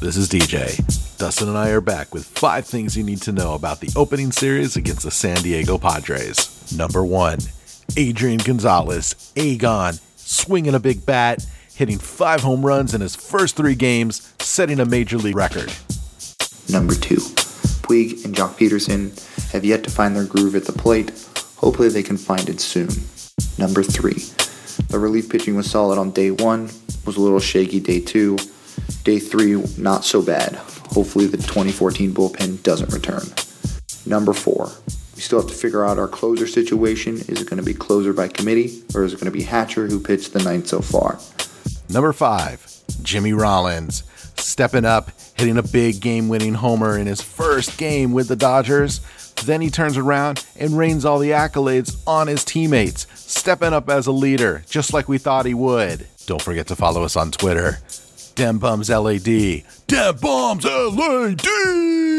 This is DJ. Dustin and I are back with five things you need to know about the opening series against the San Diego Padres. Number one, Adrian Gonzalez, Agon, swinging a big bat, hitting five home runs in his first three games, setting a major league record. Number two, Puig and Joc Pederson have yet to find their groove at the plate. Hopefully, they can find it soon. Number three, the relief pitching was solid on day one, was a little shaky day two. Day three, not so bad. Hopefully, the 2014 bullpen doesn't return. Number four, we still have to figure out our closer situation. Is it going to be closer by committee, or is it going to be Hatcher who pitched the ninth so far? Number five, Jimmy Rollins, stepping up, hitting a big game winning homer in his first game with the Dodgers. Then he turns around and rains all the accolades on his teammates, stepping up as a leader, just like we thought he would. Don't forget to follow us on Twitter. Dem Bums LAD. Dem Bums LAD!